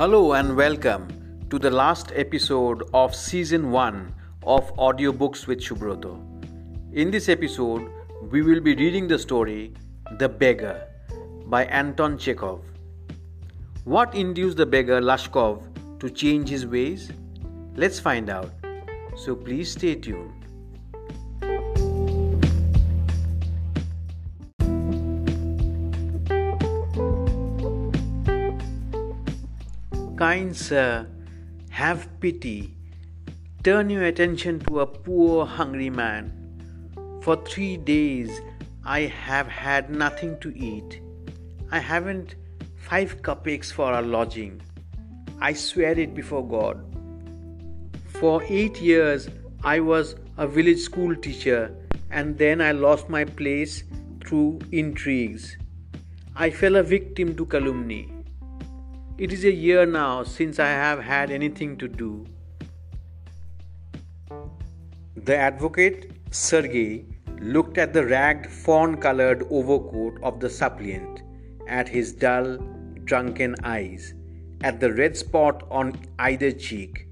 Hello and welcome to the last episode of season 1 of Audiobooks with Subrata. In this episode, we will be reading the story The Beggar by Anton Chekhov. What induced the beggar Lashkov to change his ways? Let's find out. So please stay tuned. Kind sir, uh, have pity. Turn your attention to a poor, hungry man. For three days I have had nothing to eat. I haven't five kopecks for a lodging. I swear it before God. For eight years I was a village school teacher and then I lost my place through intrigues. I fell a victim to calumny. It is a year now since I have had anything to do. The advocate, Sergei, looked at the ragged fawn colored overcoat of the suppliant, at his dull, drunken eyes, at the red spot on either cheek,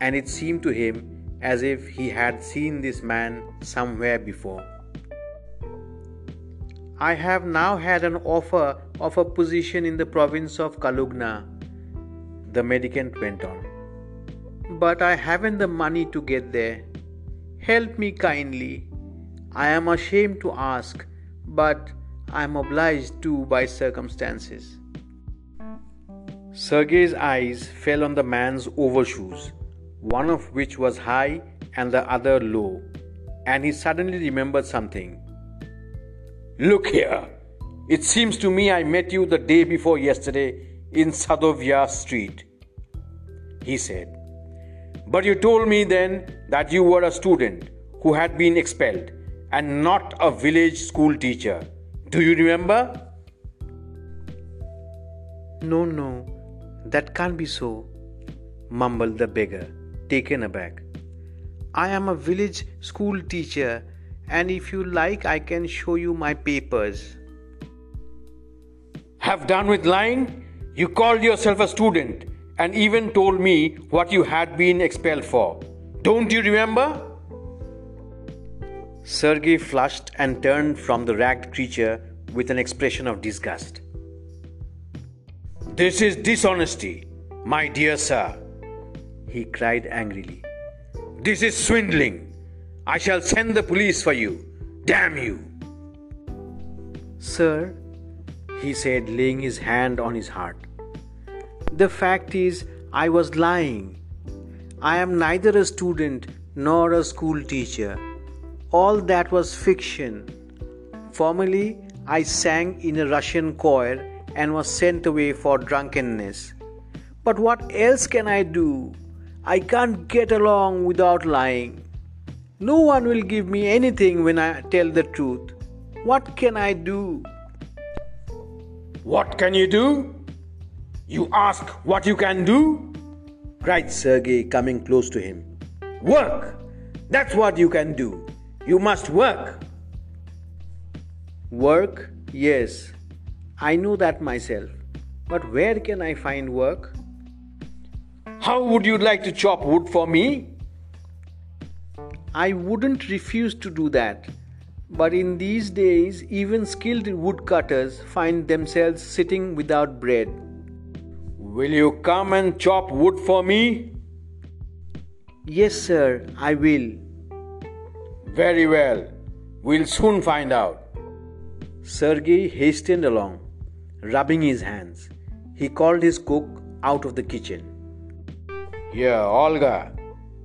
and it seemed to him as if he had seen this man somewhere before. I have now had an offer of a position in the province of Kaluga, the mendicant went on. But I haven't the money to get there. Help me kindly. I am ashamed to ask, but I am obliged to by circumstances. Sergei's eyes fell on the man's overshoes, one of which was high and the other low, and he suddenly remembered something. Look here. It seems to me I met you the day before yesterday in Sadovaya Street. He said, But you told me then that you were a student who had been expelled and not a village school teacher. Do you remember? No, no, that can't be so, mumbled the beggar, taken aback. I am a village school teacher, and if you like, I can show you my papers. Have done with lying? You called yourself a student and even told me what you had been expelled for. Don't you remember? Sergei flushed and turned from the ragged creature with an expression of disgust. This is dishonesty, my dear sir, he cried angrily. This is swindling. I shall send the police for you. Damn you. Sir, he said, laying his hand on his heart, the fact is, I was lying. I am neither a student nor a school teacher. All that was fiction. Formerly, I sang in a Russian choir and was sent away for drunkenness. But what else can I do? I can't get along without lying. No one will give me anything when I tell the truth. What can I do? What can you do? You ask what you can do? cried Sergei, coming close to him. Work! That's what you can do. You must work. Work? Yes. I know that myself. But where can I find work? How would you like to chop wood for me? I wouldn't refuse to do that. But in these days, even skilled woodcutters find themselves sitting without bread. Will you come and chop wood for me? Yes, sir, I will. Very well. We'll soon find out. Sergei hastened along, rubbing his hands. He called his cook out of the kitchen. Here, Olga,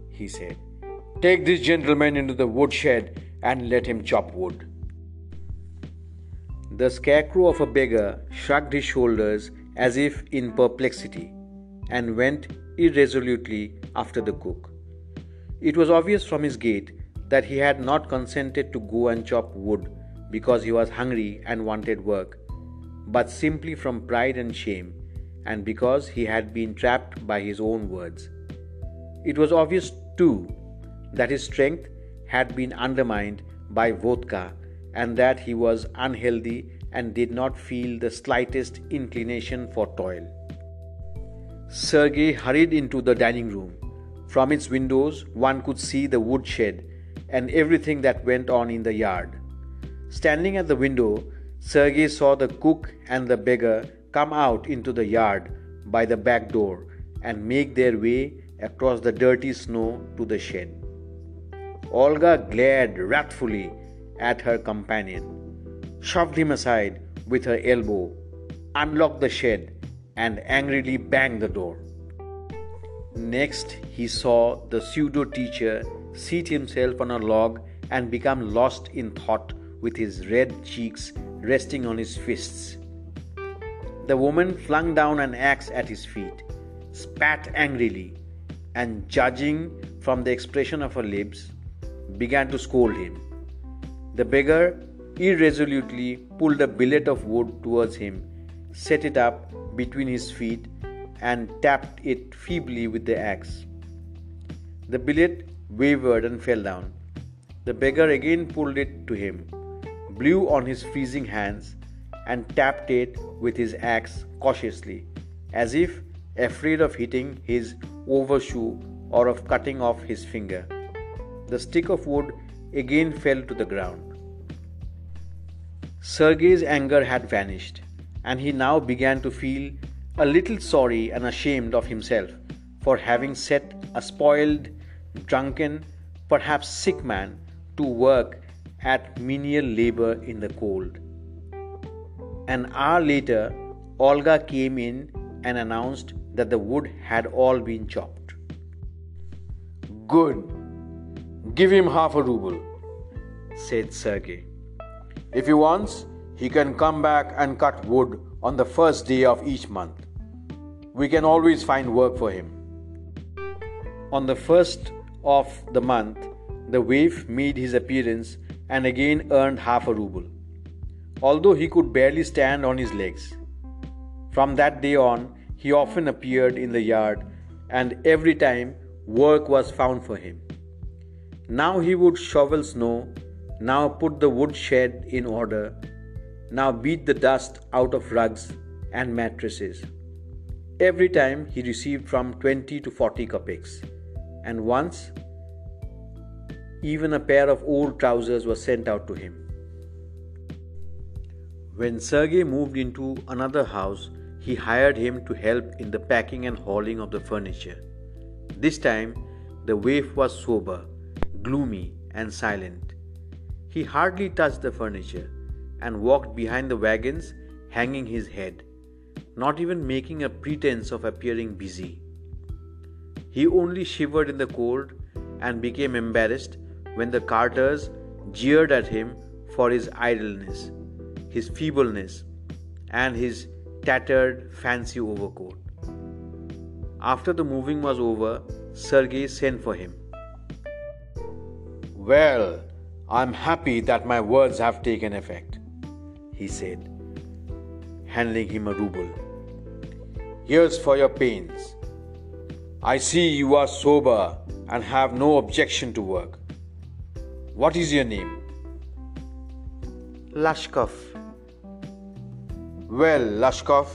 he said, take this gentleman into the woodshed and let him chop wood. The scarecrow of a beggar shrugged his shoulders as if in perplexity, and went irresolutely after the cook. It was obvious from his gait that he had not consented to go and chop wood because he was hungry and wanted work, but simply from pride and shame, and because he had been trapped by his own words. It was obvious, too, that his strength had been undermined by vodka and that he was unhealthy and did not feel the slightest inclination for toil. Sergei hurried into the dining room. From its windows, one could see the woodshed and everything that went on in the yard. Standing at the window, Sergei saw the cook and the beggar come out into the yard by the back door and make their way across the dirty snow to the shed. Olga glared wrathfully at her companion, shoved him aside with her elbow, unlocked the shed, and angrily banged the door. Next, he saw the pseudo teacher seat himself on a log and become lost in thought with his red cheeks resting on his fists. The woman flung down an axe at his feet, spat angrily, and judging from the expression of her lips, began to scold him. The beggar irresolutely pulled a billet of wood towards him, set it up between his feet, and tapped it feebly with the axe. The billet wavered and fell down. The beggar again pulled it to him, blew on his freezing hands, and tapped it with his axe cautiously, as if afraid of hitting his overshoe or of cutting off his finger. The stick of wood again fell to the ground. Sergei's anger had vanished, and he now began to feel a little sorry and ashamed of himself for having set a spoiled, drunken, perhaps sick man to work at menial labor in the cold. An hour later, Olga came in and announced that the wood had all been chopped. Good. Give him half a ruble, said Sergei. If he wants, he can come back and cut wood on the first day of each month. We can always find work for him. On the first of the month, the waif made his appearance and again earned half a ruble, although he could barely stand on his legs. From that day on, he often appeared in the yard, and every time work was found for him. Now he would shovel snow, now put the wood shed in order, now beat the dust out of rugs and mattresses. Every time he received from 20 to 40 kopecks, and once even a pair of old trousers was sent out to him. When Sergei moved into another house, he hired him to help in the packing and hauling of the furniture. This time, the waif was sober, gloomy, and silent. He hardly touched the furniture and walked behind the wagons, hanging his head, not even making a pretense of appearing busy. He only shivered in the cold and became embarrassed when the carters jeered at him for his idleness, his feebleness, and his tattered fancy overcoat. After the moving was over, Sergei sent for him. Well, I'm happy that my words have taken effect, he said, handing him a ruble. Here's for your pains. I see you are sober and have no objection to work. What is your name? Lashkov. Well, Lashkov,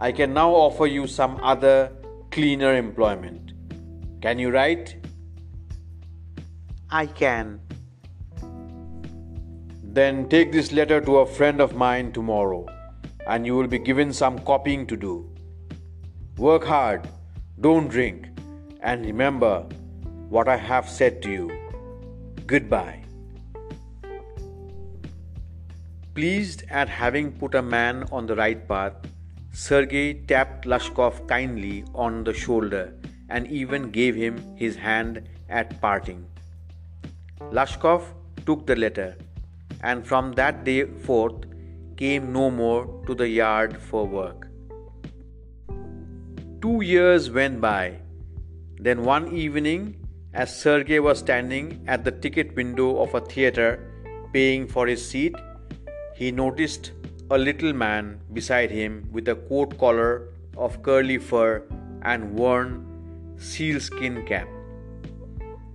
I can now offer you some other cleaner employment. Can you write? I can. Then take this letter to a friend of mine tomorrow, and you will be given some copying to do. Work hard, don't drink, and remember what I have said to you. Goodbye. Pleased at having put a man on the right path, Sergei tapped Lashkov kindly on the shoulder and even gave him his hand at parting. Lashkov took the letter and from that day forth came no more to the yard for work. Two years went by. Then one evening, as Sergei was standing at the ticket window of a theater paying for his seat, he noticed a little man beside him with a coat collar of curly fur and worn sealskin cap.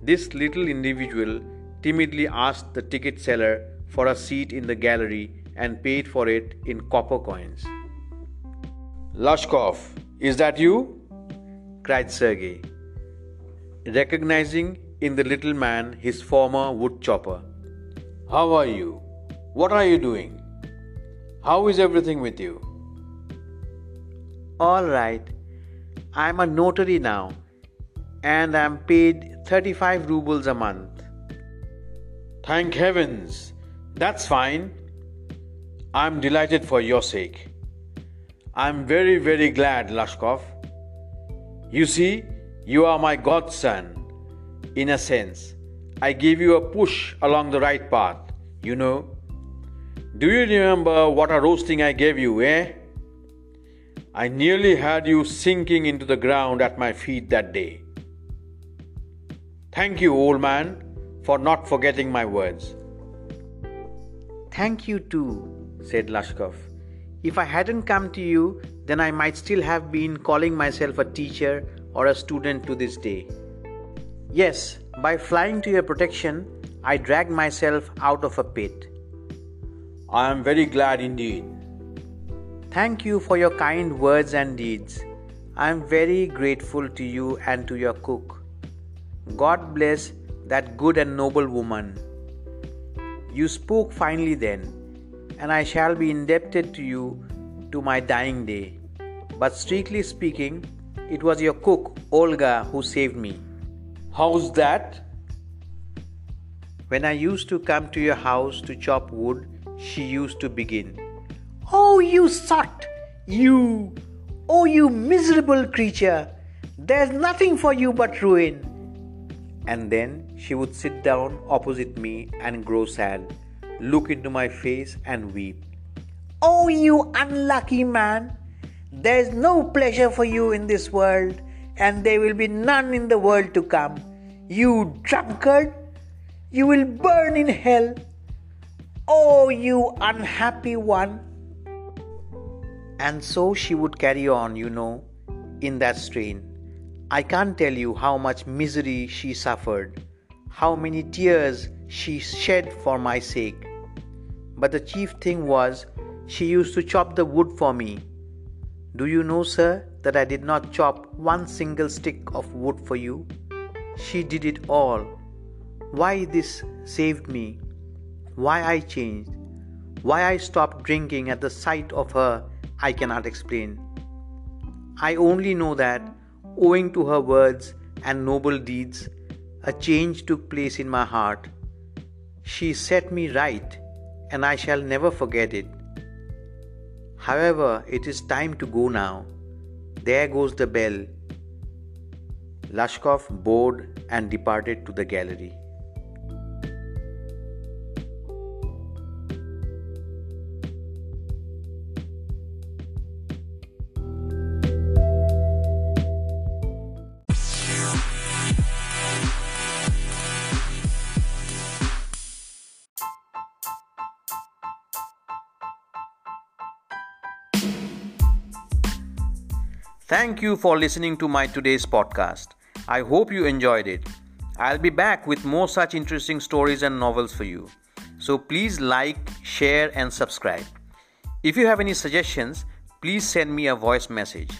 This little individual timidly asked the ticket seller for a seat in the gallery and paid for it in copper coins. Lashkov, is that you? cried Sergei, recognizing in the little man his former wood chopper. How are you? What are you doing? How is everything with you? All right. I'm a notary now and I'm paid 35 rubles a month. Thank heavens! That's fine. I'm delighted for your sake. I'm very, very glad, Lashkov. You see, you are my godson, in a sense. I gave you a push along the right path, you know. Do you remember what a roasting I gave you, eh? I nearly had you sinking into the ground at my feet that day. Thank you, old man, for not forgetting my words. Thank you too, said Lashkov. If I hadn't come to you, then I might still have been calling myself a teacher or a student to this day. Yes, by flying to your protection, I dragged myself out of a pit. I am very glad indeed. Thank you for your kind words and deeds. I am very grateful to you and to your cook. God bless that good and noble woman. You spoke finely then, and I shall be indebted to you to my dying day. But strictly speaking, it was your cook, Olga, who saved me. How's that? When I used to come to your house to chop wood, she used to begin, Oh, you sot! You! Oh, you miserable creature! There's nothing for you but ruin! And then she would sit down opposite me and grow sad, look into my face and weep. Oh, you unlucky man! There is no pleasure for you in this world, and there will be none in the world to come. You drunkard! You will burn in hell. Oh, you unhappy one! And so she would carry on, you know, in that strain. I can't tell you how much misery she suffered, how many tears she shed for my sake. But the chief thing was, she used to chop the wood for me. Do you know, sir, that I did not chop one single stick of wood for you? She did it all. Why this saved me? Why I changed? Why I stopped drinking at the sight of her, I cannot explain. I only know that owing to her words and noble deeds, a change took place in my heart. She set me right, and I shall never forget it. However, it is time to go now. There goes the bell. Lashkov bowed and departed to the gallery. Thank you for listening to my today's podcast. I hope you enjoyed it. I'll be back with more such interesting stories and novels for you. So please like, share, and subscribe. If you have any suggestions, please send me a voice message.